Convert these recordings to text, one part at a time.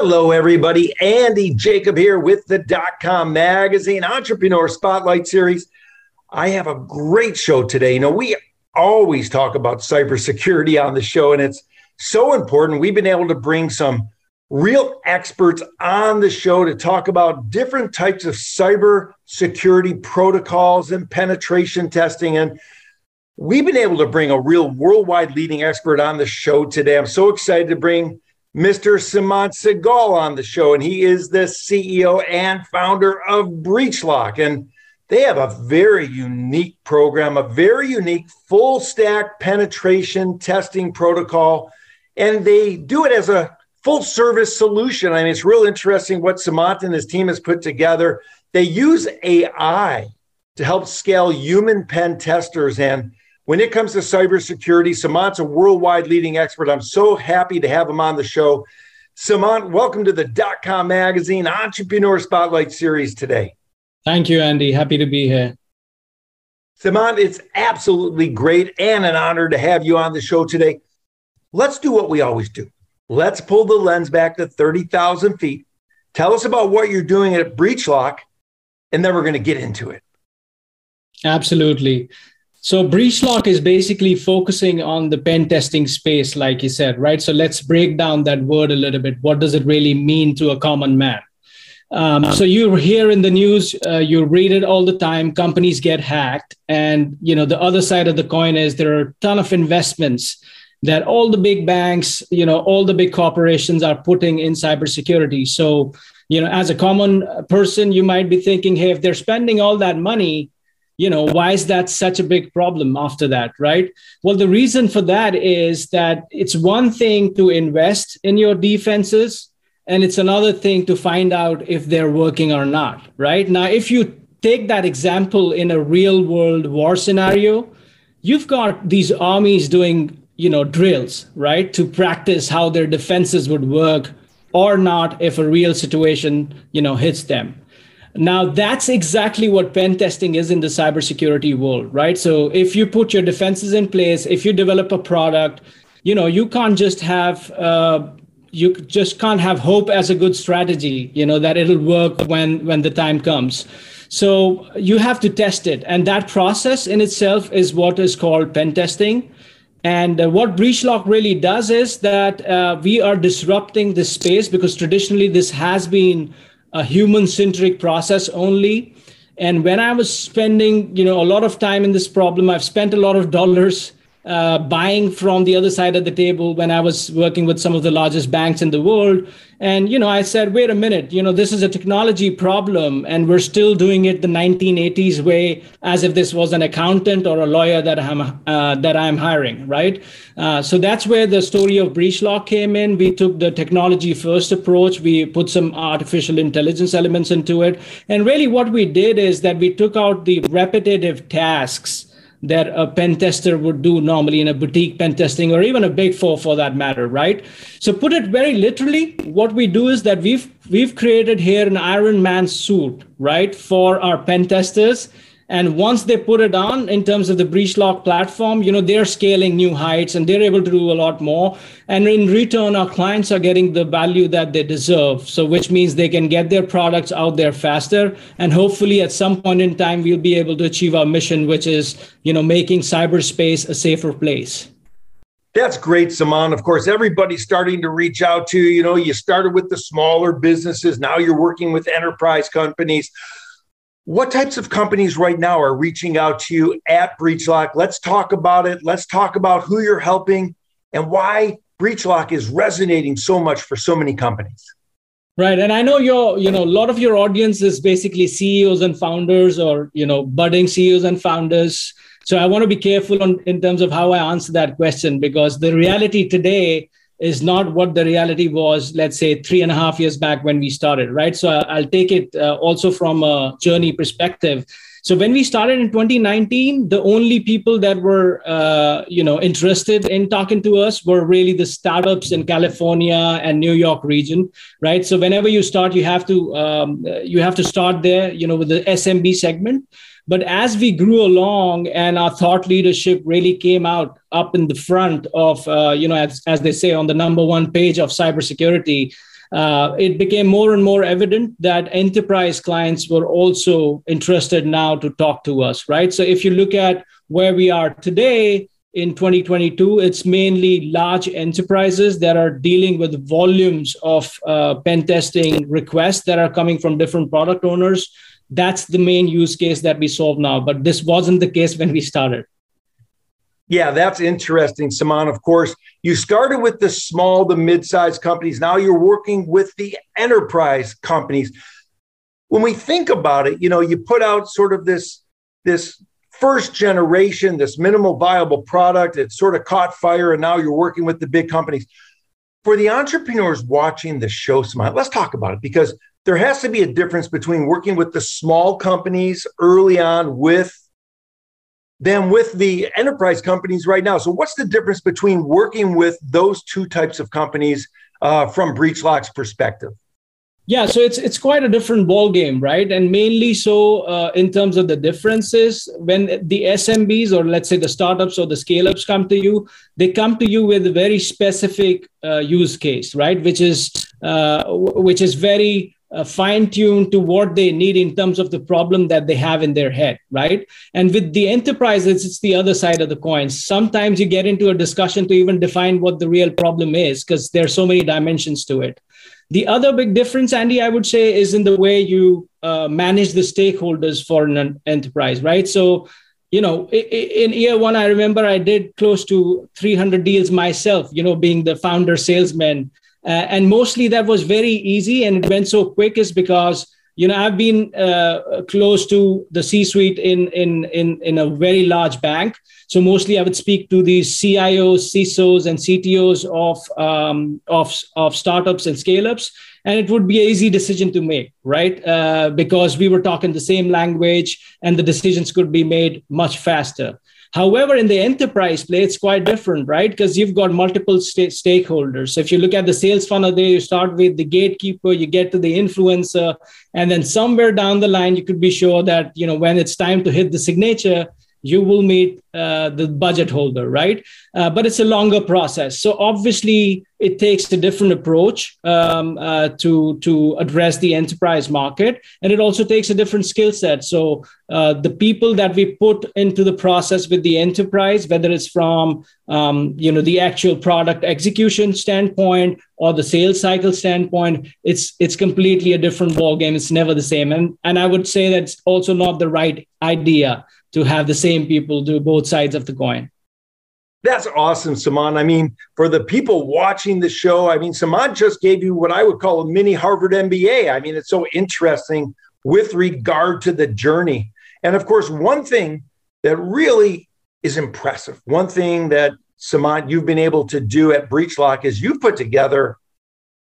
Hello, everybody. Andy Jacob here with the dot com Magazine Entrepreneur Spotlight Series. I have a great show today. You know, we always talk about cybersecurity on the show, and it's so important. We've been able to bring some real experts on the show to talk about different types of cybersecurity protocols and penetration testing. And we've been able to bring a real worldwide leading expert on the show today. I'm so excited to bring Mr. Seemant Sehgal on the show, and he is the CEO and founder of Breachlock. And they have a very unique program, a very unique full stack penetration testing protocol, and they do it as a full service solution. I mean, it's real interesting what Seemant and his team has put together. They use AI to help scale human pen testers and when it comes to cybersecurity, Seemant's a worldwide leading expert. I'm so happy to have him on the show. Seemant, welcome to the Dot Com Magazine Entrepreneur Spotlight Series today. Thank you, Andy. Happy to be here. Seemant, it's absolutely great and an honor to have you on the show today. Let's do what we always do. Let's pull the lens back to 30,000 feet. Tell us about what you're doing at Breachlock, and then we're going to get into it. Absolutely. So Breachlock is basically focusing on the pen testing space, like you said, right? So let's break down that word a little bit. What does it really mean to a common man? Um, so you hear in the news, uh, you read it all the time. Companies get hacked, and you know the other side of the coin is there are a ton of investments that all the big banks, you know, all the big corporations are putting in cybersecurity. So you know, as a common person, you might be thinking, hey, if they're spending all that money, you know why is that such a big problem after that right? Well the reason for that is that it's one thing to invest in your defenses and it's another thing to find out if they're working or not right? Now if you take that example in a real world war scenario you've got these armies doing you know drills right to practice how their defenses would work or not if a real situation you know hits them now, that's exactly what pen testing is in the cybersecurity world, right? So, if you put your defenses in place, if you develop a product, you know, you can't just have uh, you just can't have hope as a good strategy, you know, that it'll work when when the time comes. So you have to test it, and that process in itself is what is called pen testing. And uh, what Breachlock really does is that uh, we are disrupting this space because traditionally this has been a human centric process only. And when i was spending you know a lot of time in this problem i've spent a lot of dollars uh, buying from the other side of the table when I was working with some of the largest banks in the world. And you know, I said, wait a minute, you know, this is a technology problem, and we're still doing it the 1980s way, as if this was an accountant or a lawyer that I'm uh, that I'm hiring, right? Uh, so that's where the story of Breachlock came in. We took the technology first approach. We put some artificial intelligence elements into it, and really, what we did is that we took out the repetitive tasks that a pen tester would do normally in a boutique pen testing or even a big four for that matter right? So put it very literally what we do is that we've we've created here an iron man suit right for our pen testers and once they put it on in terms of the breachlock platform you know they're scaling new heights and they're able to do a lot more and in return our clients are getting the value that they deserve so which means they can get their products out there faster and hopefully at some point in time we'll be able to achieve our mission which is you know making cyberspace a safer place that's great, Seemant. Of course, everybody's starting to reach out to you. You know, you started with the smaller businesses. Now you're working with enterprise companies what types of companies right now are reaching out to you at breachlock? Let's talk about it. Let's talk about who you're helping and why breachlock is resonating so much for so many companies. Right. And i know your you know a lot of your audience is basically ceos and founders or you know budding ceos and founders. So i want to be careful on, in terms of how i answer that question because the reality today is not what the reality was, let's say, three and a half years back when we started, right? So I'll take it uh, also from a journey perspective. So when we started in 2019, the only people that were, uh, you know, interested in talking to us were really the startups in California and New York region, right? So whenever you start, you have to um, you have to start there, you know, with the SMB segment. But as we grew along and our thought leadership really came out up in the front of, uh, you know, as, as they say on the number one page of cybersecurity, uh, it became more and more evident that enterprise clients were also interested now to talk to us, right? So if you look at where we are today in 2022, it's mainly large enterprises that are dealing with volumes of uh, pen testing requests that are coming from different product owners that's the main use case that we solve now. But this wasn't the case when we started. Yeah, that's interesting, Seemant. Of course, you started with the small, the mid-sized companies. Now you're working with the enterprise companies. When we think about it, you know, you put out sort of this this first generation, this minimal viable product. It sort of caught fire, and now you're working with the big companies. For the entrepreneurs watching the show, Seemant, let's talk about it because there has to be a difference between working with the small companies early on with them with the enterprise companies right now. So, what's the difference between working with those two types of companies uh, from BreachLock's perspective? Yeah, so it's it's quite a different ball game, right? And mainly so uh, in terms of the differences, when the SMBs or let's say the startups or the scale ups come to you, they come to you with a very specific uh, use case, right? Which is uh, which is very uh, fine tuned to what they need in terms of the problem that they have in their head, right? And with the enterprises, it's the other side of the coin. Sometimes you get into a discussion to even define what the real problem is because there are so many dimensions to it. The other big difference, Andy, I would say, is in the way you uh, manage the stakeholders for an enterprise, right? So, you know, in year one, I remember I did close to 300 deals myself, you know, being the founder salesman uh, and mostly that was very easy and it went so quick is because you know i've been uh, close to the c suite in, in in in a very large bank. So mostly i would speak to the cios cisos and ctos of um, of of startups and scale ups and it would be an easy decision to make right? Uh, because we were talking the same language and the decisions could be made much faster However, in the enterprise play, it's quite different, right? Because you've got multiple st- stakeholders. So if you look at the sales funnel there, you start with the gatekeeper, you get to the influencer, and then somewhere down the line, you could be sure that, you know, when it's time to hit the signature, you will meet uh, the budget holder, right? Uh, but it's a longer process. So obviously, it takes a different approach um, uh, to to address the enterprise market, and it also takes a different skill set. So uh, the people that we put into the process with the enterprise, whether it's from um, you know the actual product execution standpoint or the sales cycle standpoint, it's it's completely a different ball game. It's never the same, and and I would say that's also not the right idea to have the same people do both sides of the coin. That's awesome, Seemant. I mean, for the people watching the show, I mean, Seemant just gave you what I would call a mini Harvard MBA. I mean, it's so interesting with regard to the journey. And of course, one thing that really is impressive, one thing that Seemant, you've been able to do at Breachlock is you've put together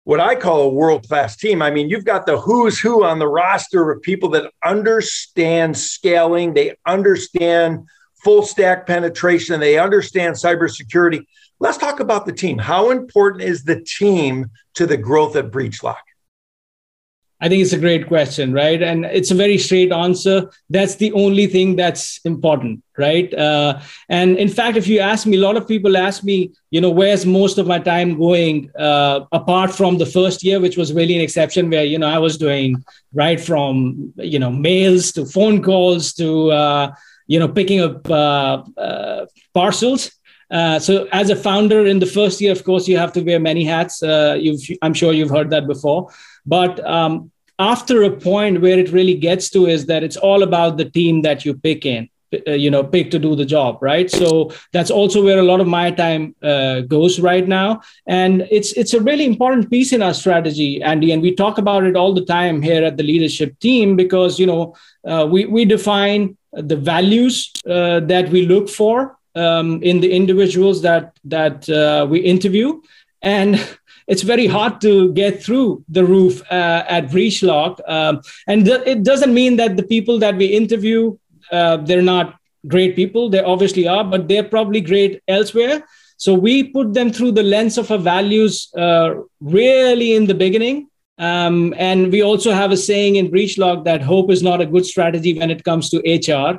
what I call a world class team. I mean, you've got the who's who on the roster of people that understand scaling, they understand full stack penetration, they understand cybersecurity. Let's talk about the team. How important is the team to the growth at Breachlock? I think it's a great question, right? And it's a very straight answer. That's the only thing that's important, right? Uh, and in fact, if you ask me, a lot of people ask me, you know, where's most of my time going uh, apart from the first year, which was really an exception where, you know, I was doing right from, you know, mails to phone calls to, uh, you know, picking up uh, uh, parcels. Uh, so as a founder in the first year, of course, you have to wear many hats. Uh, I'm sure you've heard that before. But um, after a point where it really gets to is that it's all about the team that you pick in uh, you know pick to do the job right so that's also where a lot of my time uh, goes right now and it's it's a really important piece in our strategy andy and we talk about it all the time here at the leadership team because you know uh, we we define the values uh, that we look for um, in the individuals that that uh, we interview and it's very hard to get through the roof uh, at BreachLock. Um, and th- it doesn't mean that the people that we interview uh, they're not great people. They obviously are, but they're probably great elsewhere. So we put them through the lens of our values uh, really in the beginning. Um, and we also have a saying in BreachLock that hope is not a good strategy when it comes to HR,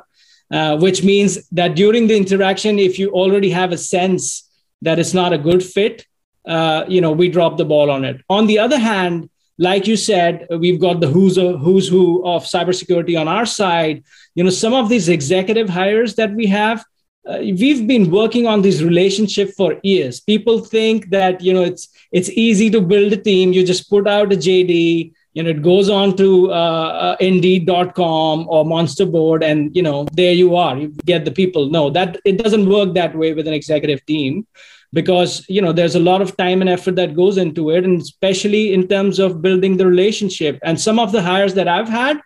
uh, which means that during the interaction, if you already have a sense that it's not a good fit, uh, you know, we drop the ball on it. On the other hand, like you said, we've got the who's, who's who of cybersecurity on our side. You know, some of these executive hires that we have, uh, we've been working on this relationship for years. People think that you know it's it's easy to build a team. You just put out a JD. You know, it goes on to uh, uh, Indeed.com or Monsterboard, and you know, there you are. You get the people. No, that it doesn't work that way with an executive team because you know there's a lot of time and effort that goes into it and especially in terms of building the relationship and some of the hires that i've had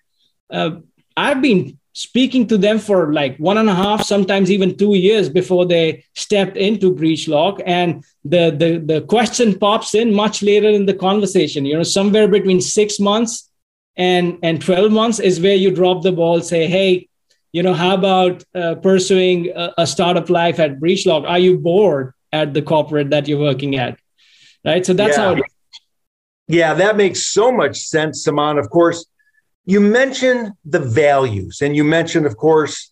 uh, i've been speaking to them for like one and a half sometimes even two years before they stepped into BreachLock and the, the the question pops in much later in the conversation you know somewhere between six months and and 12 months is where you drop the ball say hey you know how about uh, pursuing a, a startup life at BreachLock are you bored at the corporate that you're working at? Right? So that's yeah. how yeah that makes so much sense Seemant. Of course you mentioned the values and you mentioned of course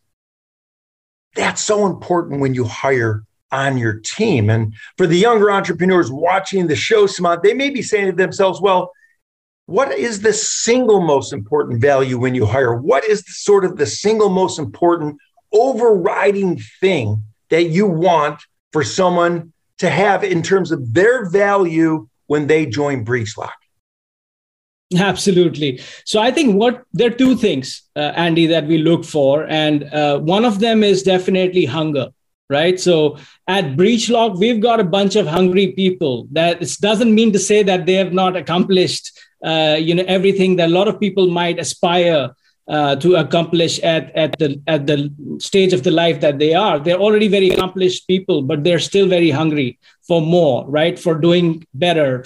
that's so important when you hire on your team and for the younger entrepreneurs watching the show Seemant they may be saying to themselves well what is the single most important value when you hire what is the, sort of the single most important overriding thing that you want for someone to have in terms of their value when they join BreachLock? Absolutely. So I think what there are two things, uh, Andy, that we look for, and uh, one of them is definitely hunger. Right. So at BreachLock, we've got a bunch of hungry people. That doesn't mean to say that they have not accomplished, uh, you know, everything that a lot of people might aspire uh, to accomplish at, at the at the stage of the life that they are they're already very accomplished people but they're still very hungry for more right for doing better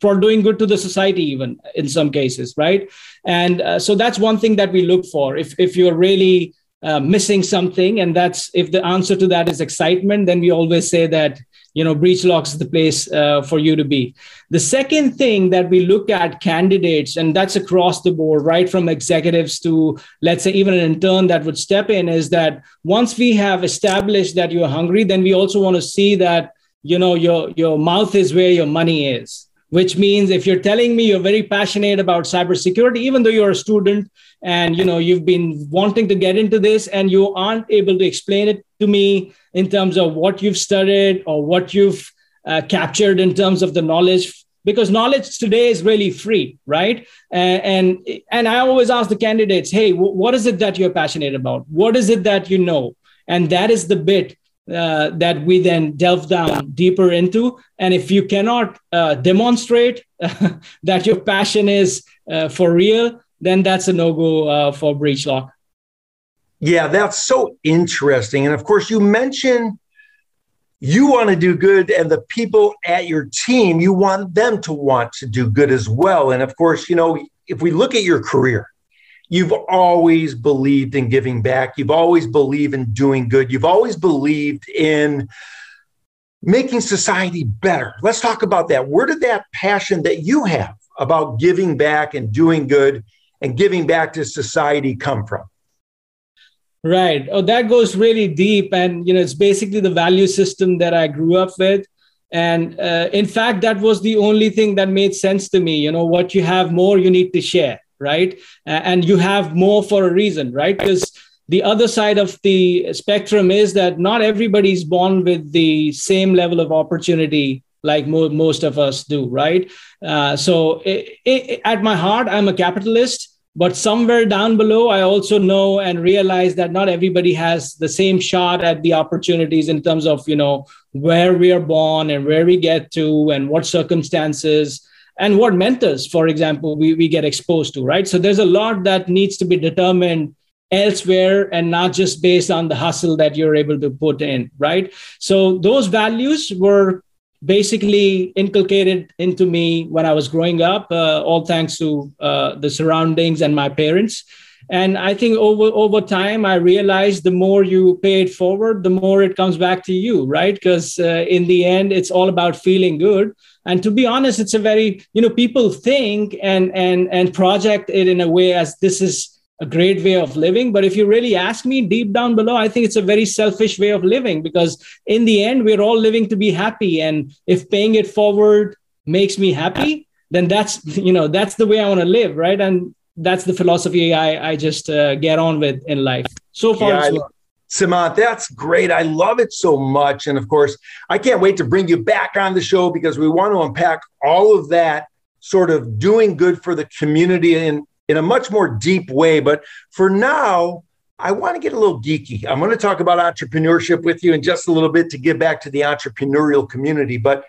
for doing good to the society even in some cases right? And uh, so that's one thing that we look for. If if you're really uh, missing something and that's if the answer to that is excitement then we always say that you know BreachLocks is the place uh, for you to be. The second thing that we look at candidates and that's across the board right from executives to let's say even an intern that would step in is that once we have established that you're hungry then we also want to see that you know your your mouth is where your money is which means if you're telling me you're very passionate about cybersecurity even though you're a student and you know you've been wanting to get into this and you aren't able to explain it to me in terms of what you've studied or what you've uh, captured in terms of the knowledge because knowledge today is really free right? And and, i always ask the candidates hey what is it that you're passionate about? What is it that you know? And that is the bit uh, that we then delve down deeper into and if you cannot uh, demonstrate that your passion is uh, for real then that's a no-go uh, for BreachLock yeah, that's so interesting. And of course, you mentioned you want to do good, and the people at your team, you want them to want to do good as well. And of course, you know, if we look at your career, you've always believed in giving back. You've always believed in doing good. You've always believed in making society better. Let's talk about that. Where did that passion that you have about giving back and doing good and giving back to society come from? Right. Oh, that goes really deep. And, you know, it's basically the value system that I grew up with. And uh, in fact, that was the only thing that made sense to me. You know, what you have more, you need to share, right? And you have more for a reason, right? Because the other side of the spectrum is that not everybody's born with the same level of opportunity like mo- most of us do, right? Uh, so it, it, at my heart, I'm a capitalist, but somewhere down below, I also know and realize that not everybody has the same shot at the opportunities in terms of you know where we are born and where we get to and what circumstances and what mentors, for example, we, we get exposed to, right? So there's a lot that needs to be determined elsewhere and not just based on the hustle that you're able to put in, right? So those values were basically inculcated into me when I was growing up, uh, all thanks to uh, the surroundings and my parents. And I think over over time, I realized the more you pay it forward, the more it comes back to you, right? Because uh, in the end, it's all about feeling good. And to be honest, it's a very you know people think and and and project it in a way as this is a great way of living. But if you really ask me deep down below, I think it's a very selfish way of living because in the end, we're all living to be happy. And if paying it forward makes me happy, then that's you know that's the way I want to live, right? And that's the philosophy I I just uh, get on with in life. So far, yeah, so Seemant, that's great. I love it so much. And of course, I can't wait to bring you back on the show because we want to unpack all of that sort of doing good for the community in in a much more deep way. But for now, I want to get a little geeky. I'm going to talk about entrepreneurship with you in just a little bit to give back to the entrepreneurial community. But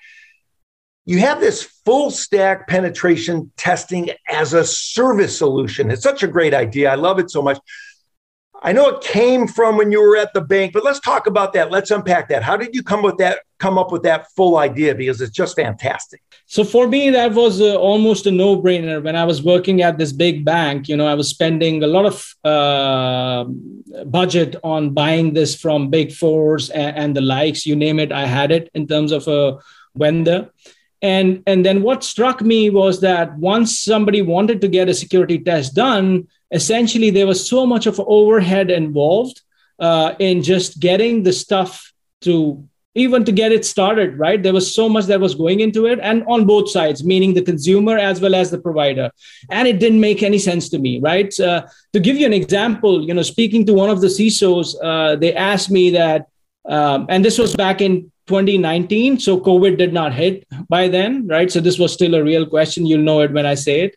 you have this full stack penetration testing as a service solution. It's such a great idea. I love it so much. I know it came from when you were at the bank, but let's talk about that. Let's unpack that. How did you come with that? Come up with that full idea because it's just fantastic. So for me, that was uh, almost a no-brainer. When I was working at this big bank, you know, I was spending a lot of uh, budget on buying this from Big Fours and, and the likes. You name it, I had it in terms of a vendor and and then what struck me was that once somebody wanted to get a security test done essentially there was so much of overhead involved uh, in just getting the stuff to even to get it started right? There was so much that was going into it and on both sides meaning the consumer as well as the provider. And it didn't make any sense to me right? Uh, to give you an example you know speaking to one of the cisos uh, they asked me that um, and this was back in 2019 so covid did not hit by then right so this was still a real question you'll know it when i say it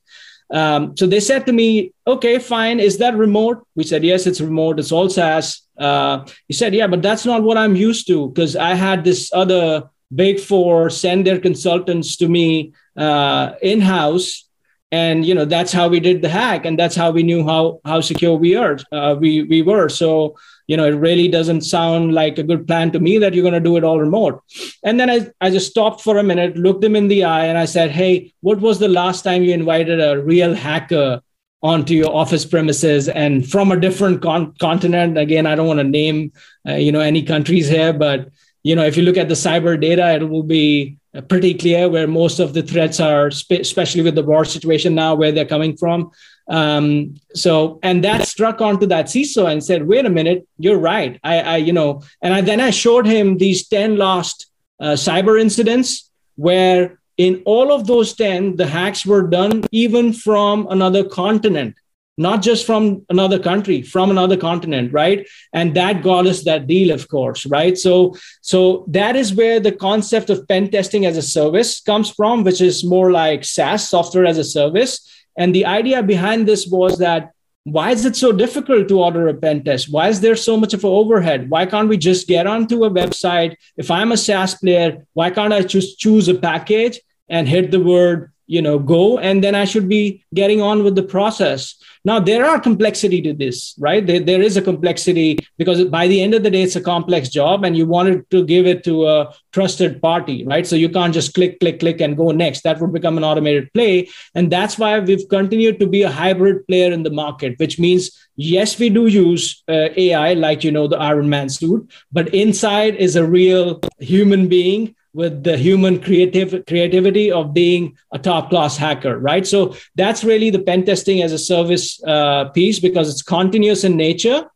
um, so they said to me, okay, fine. Is that remote? We said, yes, it's remote. It's all SaaS. Uh, he said, yeah, but that's not what I'm used to because I had this other big four send their consultants to me uh, in house. And you know that's how we did the hack, and that's how we knew how how secure we are. Uh, we we were so you know, it really doesn't sound like a good plan to me that you're going to do it all remote. And then I, I just stopped for a minute, looked them in the eye, and I said, Hey, what was the last time you invited a real hacker onto your office premises and from a different con- continent? Again, I don't want to name, uh, you know, any countries here, but, you know, if you look at the cyber data, it will be pretty clear where most of the threats are, especially with the war situation now, where they're coming from. Um, so, and that struck onto that CISO and said, wait a minute, you're right. I, I you know, and I, then I showed him these 10 lost uh, cyber incidents where in all of those 10, the hacks were done even from another continent, not just from another country, from another continent, right? And that got us that deal, of course, right? So, so that is where the concept of pen testing as a service comes from, which is more like SaaS, software as a service and the idea behind this was that why is it so difficult to order a pen test? Why is there so much of an overhead? Why can't we just get onto a website? If I'm a SaaS player, why can't I just choose a package and hit the word, you know, go, and then I should be getting on with the process? Now, there are complexity to this, right? There, there is a complexity because by the end of the day, it's a complex job and you wanted to give it to a trusted party, right? So you can't just click, click, click and go next. That would become an automated play. And that's why we've continued to be a hybrid player in the market, which means, yes, we do use uh, AI, like, you know, the Iron Man suit, but inside is a real human being with the human creative creativity of being a top class hacker right? So that's really the pen testing as a service uh, piece because it's continuous in nature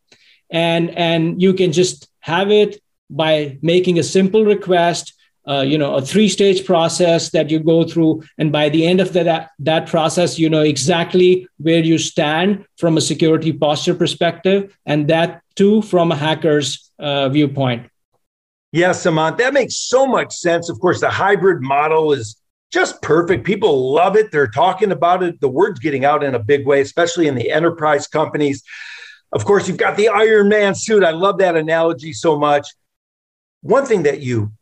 and and you can just have it by making a simple request uh, you know a three stage process that you go through. And by the end of the, that that process you know exactly where you stand from a security posture perspective. And that too from a hacker's uh, viewpoint Yes, Seemant, that makes so much sense. Of course, the hybrid model is just perfect. People love it. They're talking about it. The word's getting out in a big way, especially in the enterprise companies. Of course, you've got the Iron Man suit. I love that analogy so much. One thing that you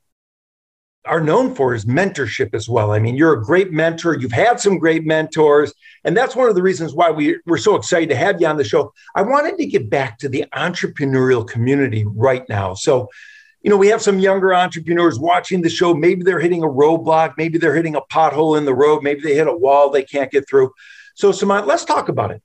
are known for is mentorship as well. I mean, you're a great mentor. You've had some great mentors. And that's one of the reasons why we, we're so excited to have you on the show. I wanted to get back to the entrepreneurial community right now. So, you know, we have some younger entrepreneurs watching the show. Maybe they're hitting a roadblock. Maybe they're hitting a pothole in the road. Maybe they hit a wall they can't get through. So, Seemant, let's talk about it.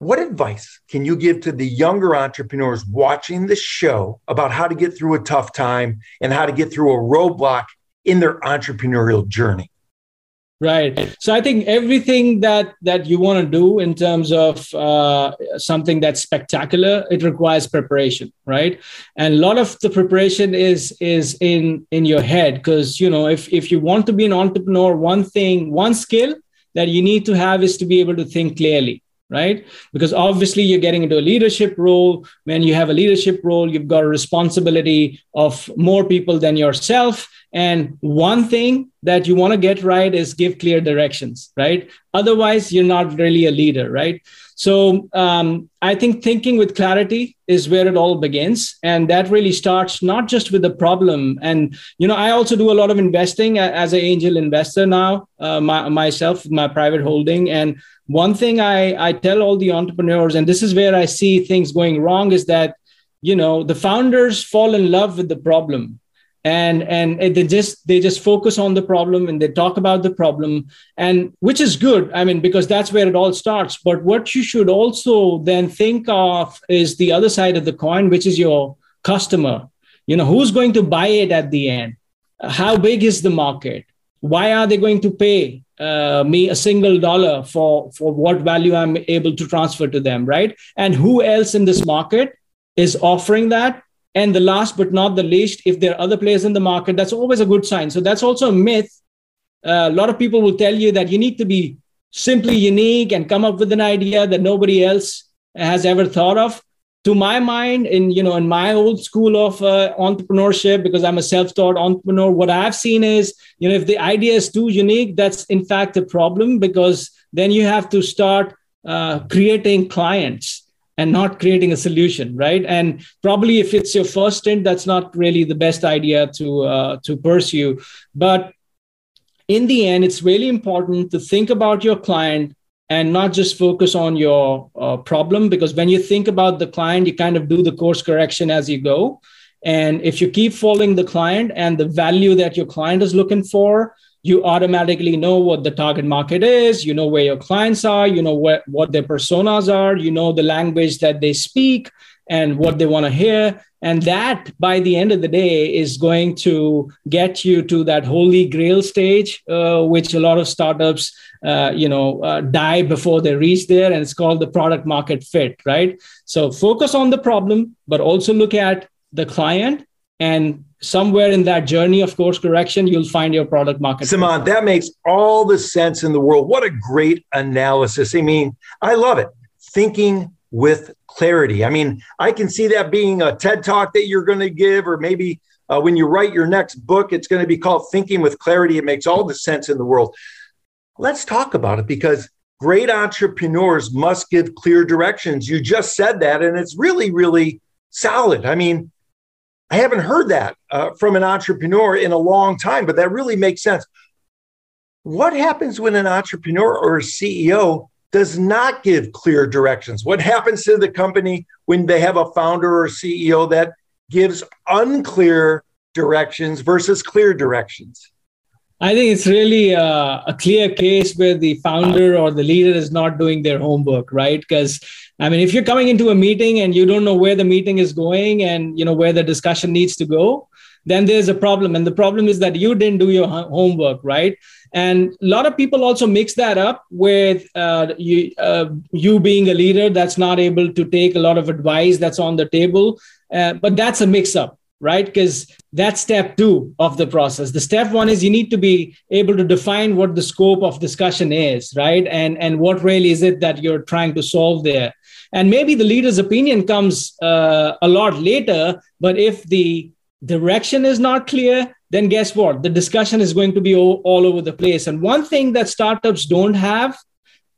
What advice can you give to the younger entrepreneurs watching the show about how to get through a tough time and how to get through a roadblock in their entrepreneurial journey? Right. So I think everything that that you want to do in terms of uh, something that's spectacular, it requires preparation, right? And a lot of the preparation is is in in your head because you know if if you want to be an entrepreneur, one thing, one skill that you need to have is to be able to think clearly right? Because obviously you're getting into a leadership role. When you have a leadership role, you've got a responsibility of more people than yourself. And one thing that you want to get right is give clear directions, right? Otherwise, you're not really a leader, right? So um, I think thinking with clarity is where it all begins, and that really starts not just with the problem. And you know, I also do a lot of investing as an angel investor now, uh, my, myself, my private holding. And one thing I I tell all the entrepreneurs, and this is where I see things going wrong, is that you know the founders fall in love with the problem and and they just they just focus on the problem and they talk about the problem and which is good i mean because that's where it all starts. But what you should also then think of is the other side of the coin which is your customer. You know who's going to buy it at the end? How big is the market? Why are they going to pay uh, me a single dollar for for what value i'm able to transfer to them right? And who else in this market is offering that and the last but not the least, if there are other players in the market, that's always a good sign. So that's also a myth. Uh, a lot of people will tell you that you need to be simply unique and come up with an idea that nobody else has ever thought of. To my mind, in you know, in my old school of uh, entrepreneurship, because I'm a self-taught entrepreneur, what I've seen is, you know, if the idea is too unique, that's in fact a problem because then you have to start uh, creating clients and not creating a solution right? And probably if it's your first stint that's not really the best idea to uh, to pursue. But in the end it's really important to think about your client and not just focus on your uh, problem because when you think about the client you kind of do the course correction as you go. And if you keep following the client and the value that your client is looking for you automatically know what the target market is you know where your clients are you know what, what their personas are you know the language that they speak and what they want to hear. And that by the end of the day is going to get you to that holy grail stage uh, which a lot of startups uh, you know uh, die before they reach there and it's called the product market fit right? So focus on the problem but also look at the client and somewhere in that journey of course correction you'll find your product market Seemant, that makes all the sense in the world. What a great analysis. I mean i love it. Thinking with clarity. I mean i can see that being a ted talk that you're going to give or maybe uh, when you write your next book it's going to be called thinking with clarity. It makes all the sense in the world. Let's talk about it because great entrepreneurs must give clear directions. You just said that and it's really really solid. I mean I haven't heard that uh, from an entrepreneur in a long time, but that really makes sense. What happens when an entrepreneur or a CEO does not give clear directions? What happens to the company when they have a founder or CEO that gives unclear directions versus clear directions? I think it's really a, a, clear case where the founder or the leader is not doing their homework, right? Because I mean, if you're coming into a meeting and you don't know where the meeting is going and you know where the discussion needs to go, then there's a problem. And the problem is that you didn't do your homework, right? And a lot of people also mix that up with uh, you, uh, you being a leader that's not able to take a lot of advice that's on the table. Uh, but that's a mix up right? Because that's step two of the process. The step one is you need to be able to define what the scope of discussion is, right? And and what really is it that you're trying to solve there? And maybe the leader's opinion comes uh, a lot later, but if the direction is not clear, then guess what? The discussion is going to be all, all over the place. And one thing that startups don't have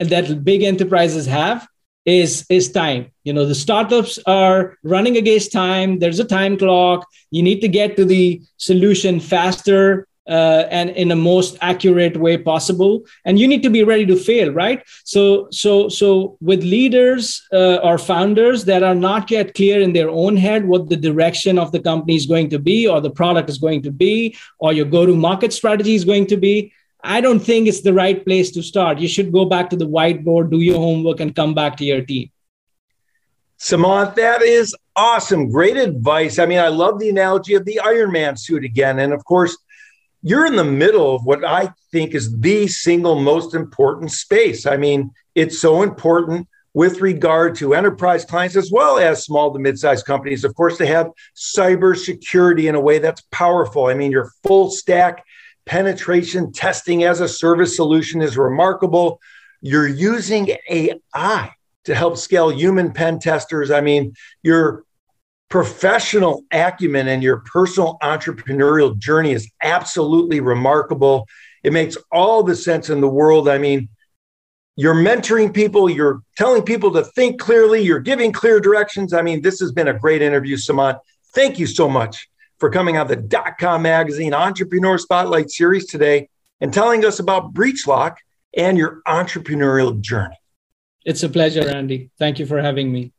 and that big enterprises have is is time. You know the startups are running against time. There's a time clock. You need to get to the solution faster uh, and in the most accurate way possible. And you need to be ready to fail right? So so so with leaders uh, or founders that are not yet clear in their own head what the direction of the company is going to be or the product is going to be or your go to market strategy is going to be i don't think it's the right place to start you should go back to the whiteboard do your homework and come back to your team Seemant, that is awesome. Great advice. I mean, I love the analogy of the Iron Man suit again. And of course, you're in the middle of what I think is the single most important space. I mean, it's so important with regard to enterprise clients as well as small to mid-sized companies. Of course, they have cybersecurity in a way that's powerful. I mean, your full stack penetration testing as a service solution is remarkable. You're using AI to help scale human pen testers. I mean, you're professional acumen and your personal entrepreneurial journey is absolutely remarkable. It makes all the sense in the world. I mean, you're mentoring people, you're telling people to think clearly, you're giving clear directions. I mean, this has been a great interview, Seemant. Thank you so much for coming on the dot com magazine entrepreneur spotlight series today and telling us about breachlock and your entrepreneurial journey. It's a pleasure andy. Thank you for having me